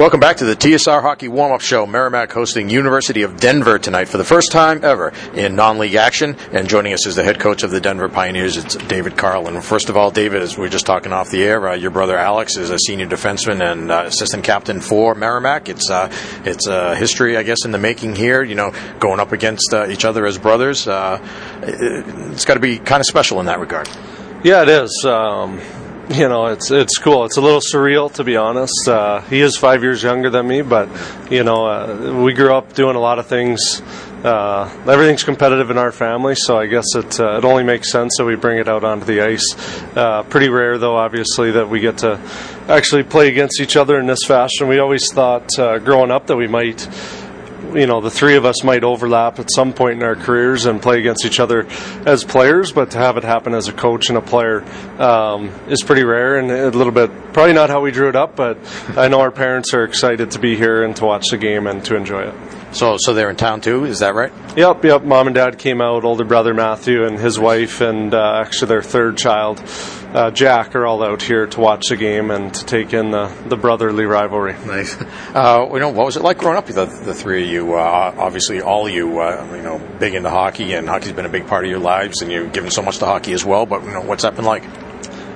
Welcome back to the TSR Hockey Warm Up Show. Merrimack hosting University of Denver tonight for the first time ever in non league action. And joining us is the head coach of the Denver Pioneers, it's David Carle. First of all, David, as we are just talking off the air, uh, your brother Alex is a senior defenseman and uh, assistant captain for Merrimack. It's uh, it's a history, I guess, in the making here. You know, going up against uh, each other as brothers. Uh, it's got to be kind of special in that regard. Yeah, it is. Um, you know, it's it's cool. It's a little surreal to be honest. Uh, he is five years younger than me, but you know, uh, we grew up doing a lot of things. Uh, everything's competitive in our family, so I guess it uh, it only makes sense that we bring it out onto the ice. Uh, pretty rare, though, obviously, that we get to actually play against each other in this fashion. We always thought uh, growing up that we might you know the three of us might overlap at some point in our careers and play against each other as players, but to have it happen as a coach and a player um, is pretty rare and a little bit probably not how we drew it up. But I know our parents are excited to be here and to watch the game and to enjoy it. So, so they're in town too. Is that right? Yep, yep. Mom and dad came out. Older brother Matthew and his wife, and uh, actually their third child, uh, Jack, are all out here to watch the game and to take in the, the brotherly rivalry. Nice. Uh, you know, what was it like growing up? The, the three of you, uh, obviously, all of you, uh, you know, big into hockey, and hockey's been a big part of your lives, and you've given so much to hockey as well. But you know, what's that been like?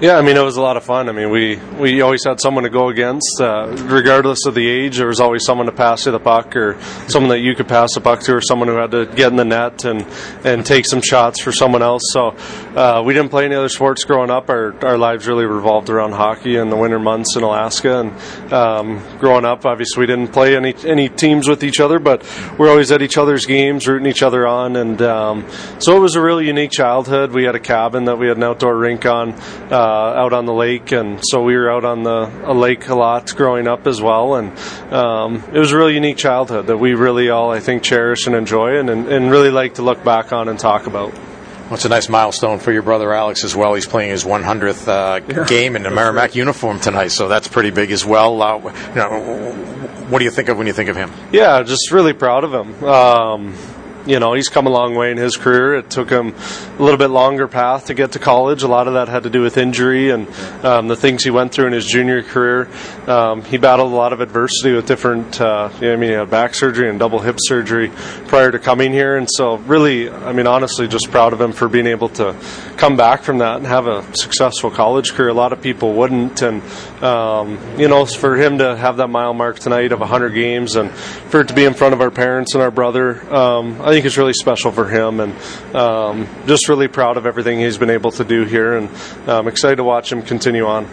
Yeah, I mean, it was a lot of fun. I mean, we, we always had someone to go against. Uh, regardless of the age, there was always someone to pass you the puck or someone that you could pass the puck to or someone who had to get in the net and, and take some shots for someone else. So uh, we didn't play any other sports growing up. Our, our lives really revolved around hockey in the winter months in Alaska. And um, growing up, obviously, we didn't play any, any teams with each other, but we're always at each other's games, rooting each other on. And um, so it was a really unique childhood. We had a cabin that we had an outdoor rink on. Uh, out on the lake, and so we were out on the lake a lot growing up as well. And um, it was a really unique childhood that we really all, I think, cherish and enjoy, and, and, and really like to look back on and talk about. Well, it's a nice milestone for your brother Alex as well. He's playing his 100th uh, yeah, game in the Merrimack uniform tonight, so that's pretty big as well. Uh, you know, what do you think of when you think of him? Yeah, just really proud of him. Um, you know, he's come a long way in his career. It took him a little bit longer path to get to college. A lot of that had to do with injury and um, the things he went through in his junior career. Um, he battled a lot of adversity with different, uh, you know, I mean, he had back surgery and double hip surgery prior to coming here. And so, really, I mean, honestly, just proud of him for being able to come back from that and have a successful college career. A lot of people wouldn't. And, um, you know, for him to have that mile mark tonight of 100 games and for it to be in front of our parents and our brother, um, I think it's really special for him, and um, just really proud of everything he's been able to do here, and I'm um, excited to watch him continue on.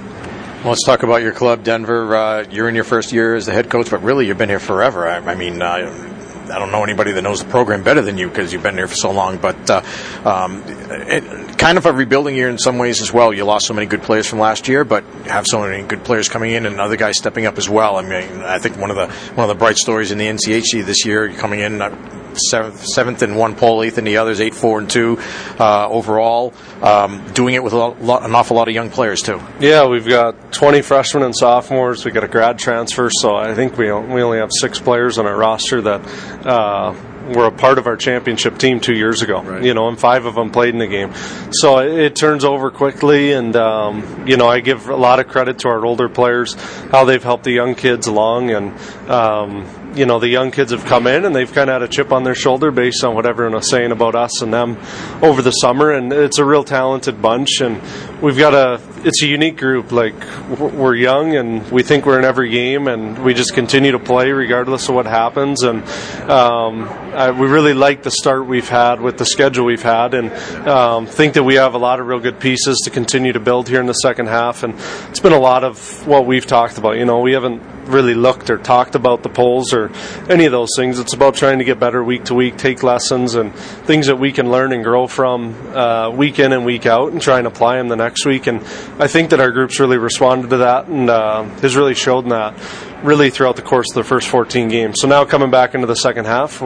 Well, let's talk about your club, Denver. Uh, you're in your first year as the head coach, but really you've been here forever. I, I mean, uh, I don't know anybody that knows the program better than you because you've been here for so long. But uh, um, it, kind of a rebuilding year in some ways as well. You lost so many good players from last year, but have so many good players coming in and other guys stepping up as well. I mean, I think one of the one of the bright stories in the NCHC this year, coming in. Uh, seventh, seventh in one poll, eighth in the others, eight, four, and two uh, overall. Um, doing it with a lot, an awful lot of young players too. Yeah, we've got 20 freshmen and sophomores. We got a grad transfer, so I think we we only have six players on our roster that. Uh, were a part of our championship team two years ago. Right. You know, and five of them played in the game. So it, it turns over quickly, and um, you know, I give a lot of credit to our older players how they've helped the young kids along, and um, you know the young kids have come in and they've kind of had a chip on their shoulder based on what everyone was saying about us and them over the summer and it's a real talented bunch and we've got a it's a unique group like we're young and we think we're in every game and we just continue to play regardless of what happens and um, I, we really like the start we've had with the schedule we've had and um, think that we have a lot of real good pieces to continue to build here in the second half and it's been a lot of what we've talked about you know we haven't really looked or talked about the polls or any of those things. It's about trying to get better week to week, take lessons and things that we can learn and grow from uh, week in and week out, and try and apply them the next week. And I think that our group's really responded to that and uh, has really shown that really throughout the course of the first 14 games. So now coming back into the second half,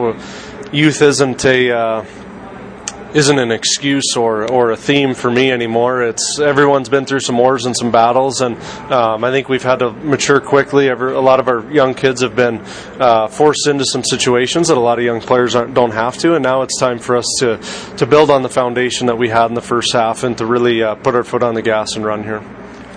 youth isn't a uh, isn't an excuse or, or a theme for me anymore. It's everyone's been through some wars and some battles, and um, I think we've had to mature quickly. Every, a lot of our young kids have been uh, forced into some situations that a lot of young players don't have to, and now it's time for us to to build on the foundation that we had in the first half and to really uh, put our foot on the gas and run here.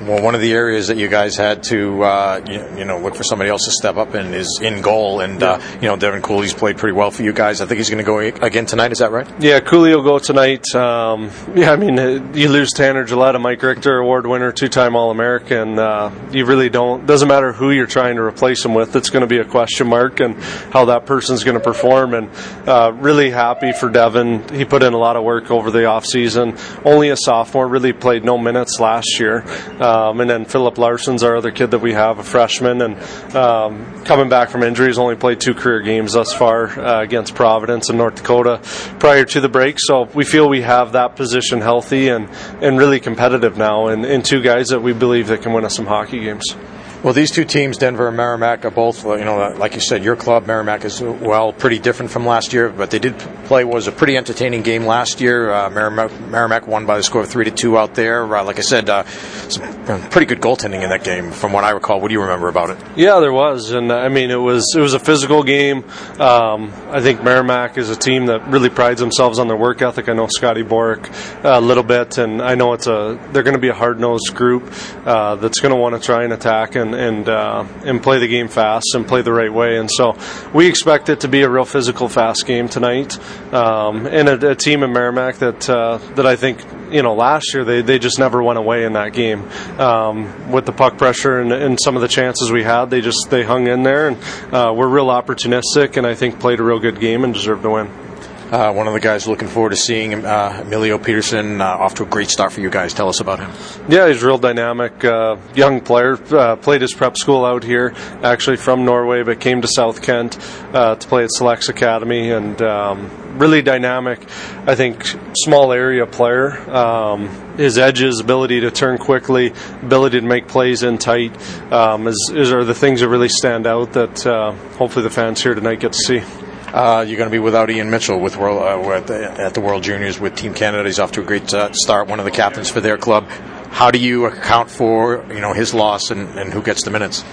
Well, one of the areas that you guys had to, uh, you, you, know, look for somebody else to step up in is in goal, and uh, you know, Devin Cooley's played pretty well for you guys. I think he's going to go again tonight. Is that right? Yeah, Cooley will go tonight. Um, yeah, I mean, uh, you lose Tanner Jaillet, a Mike Richter Award winner, two-time All-American. Uh, you really don't. Doesn't matter who you're trying to replace him with. It's going to be a question mark, and how that person's going to perform. And uh, really happy for Devin. He put in a lot of work over the off season. Only a sophomore, really played no minutes last year. Um, and then Filip Larsson's our other kid that we have, a freshman, and um, coming back from injury, he's only played two career games thus far uh, against Providence and North Dakota prior to the break. So we feel we have that position healthy and, and really competitive now, and, and two guys that we believe that can win us some hockey games. Well, these two teams, Denver and Merrimack, are both, you know, like you said, your club, Merrimack, is, well, pretty different from last year, but they did play, was a pretty entertaining game last year. Uh, Merrimack, Merrimack won by the score of 3 to 2 out there. Uh, like I said, uh, some pretty good goaltending in that game, from what I recall. What do you remember about it? Yeah, there was. And, I mean, it was it was a physical game. Um, I think Merrimack is a team that really prides themselves on their work ethic. I know Scotty Borek a little bit, and I know it's a they're going to be a hard nosed group uh, that's going to want to try and attack and and and, uh, and play the game fast and play the right way. And so we expect it to be a real physical, fast game tonight, um, and a, a, team in Merrimack that uh, that I think you know last year they, they just never went away in that game um, with the puck pressure and, and, some of the chances we had. They just they hung in there and uh, were real opportunistic, and I think played a real good game and deserved to win. Uh, one of the guys looking forward to seeing uh, Emilio Pettersen uh, off to a great start for you guys. Tell us about him. Yeah, he's a real dynamic uh, young player. Uh, played his prep school out here, actually from Norway, but came to South Kent uh, to play at Selects Academy, and um, really dynamic. I think small area player. Um, his edges, ability to turn quickly, ability to make plays in tight, um, is, is, are the things that really stand out that hopefully the fans here tonight get to see. Uh, you're going to be without Ian Mitchell with World, uh, at, the, at, the, World Juniors with Team Canada. He's off to a great uh, start, one of the captains for their club. How do you account for you know his loss and, and who gets the minutes?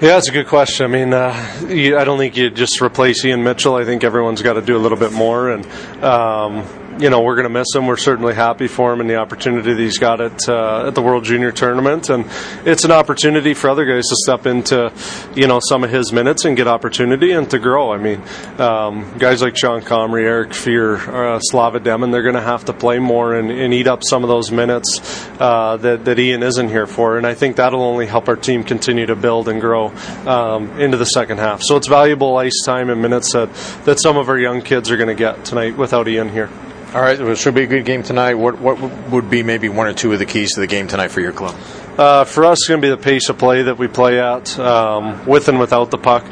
Yeah, that's a good question. I mean, uh, you, I don't think you just replace Ian Mitchell. I think everyone's got to do a little bit more, and um, you know, we're going to miss him. We're certainly happy for him and the opportunity that he's got at uh, at the World Junior Tournament, and it's an opportunity for other guys to step into, you know, some of his minutes and get opportunity and to grow. I mean, um, guys like Sean Comrie, Eric Fear, uh, Slava Demin, they're going to have to play more and, and, eat up some of those minutes uh, that that Ian isn't here for, and I think that'll only help our team continue to build and grow um, into the second half. So it's valuable ice time and minutes that that some of our young kids are going to get tonight without Ian here. All right, it should be a good game tonight. What what would be maybe one or two of the keys to the game tonight for your club? Uh, for us, it's going to be the pace of play that we play at, um, with and without the puck.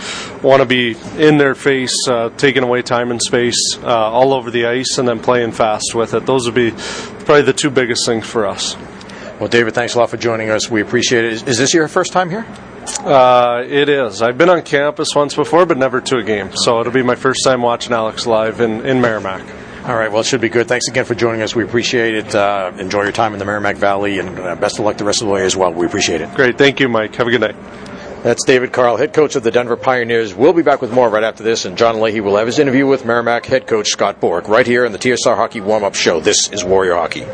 Want to be in their face, uh, taking away time and space uh, all over the ice, and then playing fast with it. Those would be probably the two biggest things for us. Well, David, thanks a lot for joining us. We appreciate it. Is, is this your first time here? Uh, it is. I've been on campus once before, but never to a game. So it'll be my first time watching Alex live in, in Merrimack. All right. Well, it should be good. Thanks again for joining us. We appreciate it. Uh, enjoy your time in the Merrimack Valley, and uh, best of luck the rest of the way as well. We appreciate it. Great. Thank you, Mike. Have a good night. That's David Carle, head coach of the Denver Pioneers. We'll be back with more right after this, and John Leahy will have his interview with Merrimack head coach Scott Borek right here in the TSR Hockey Warm Up Show. This is Warrior Hockey.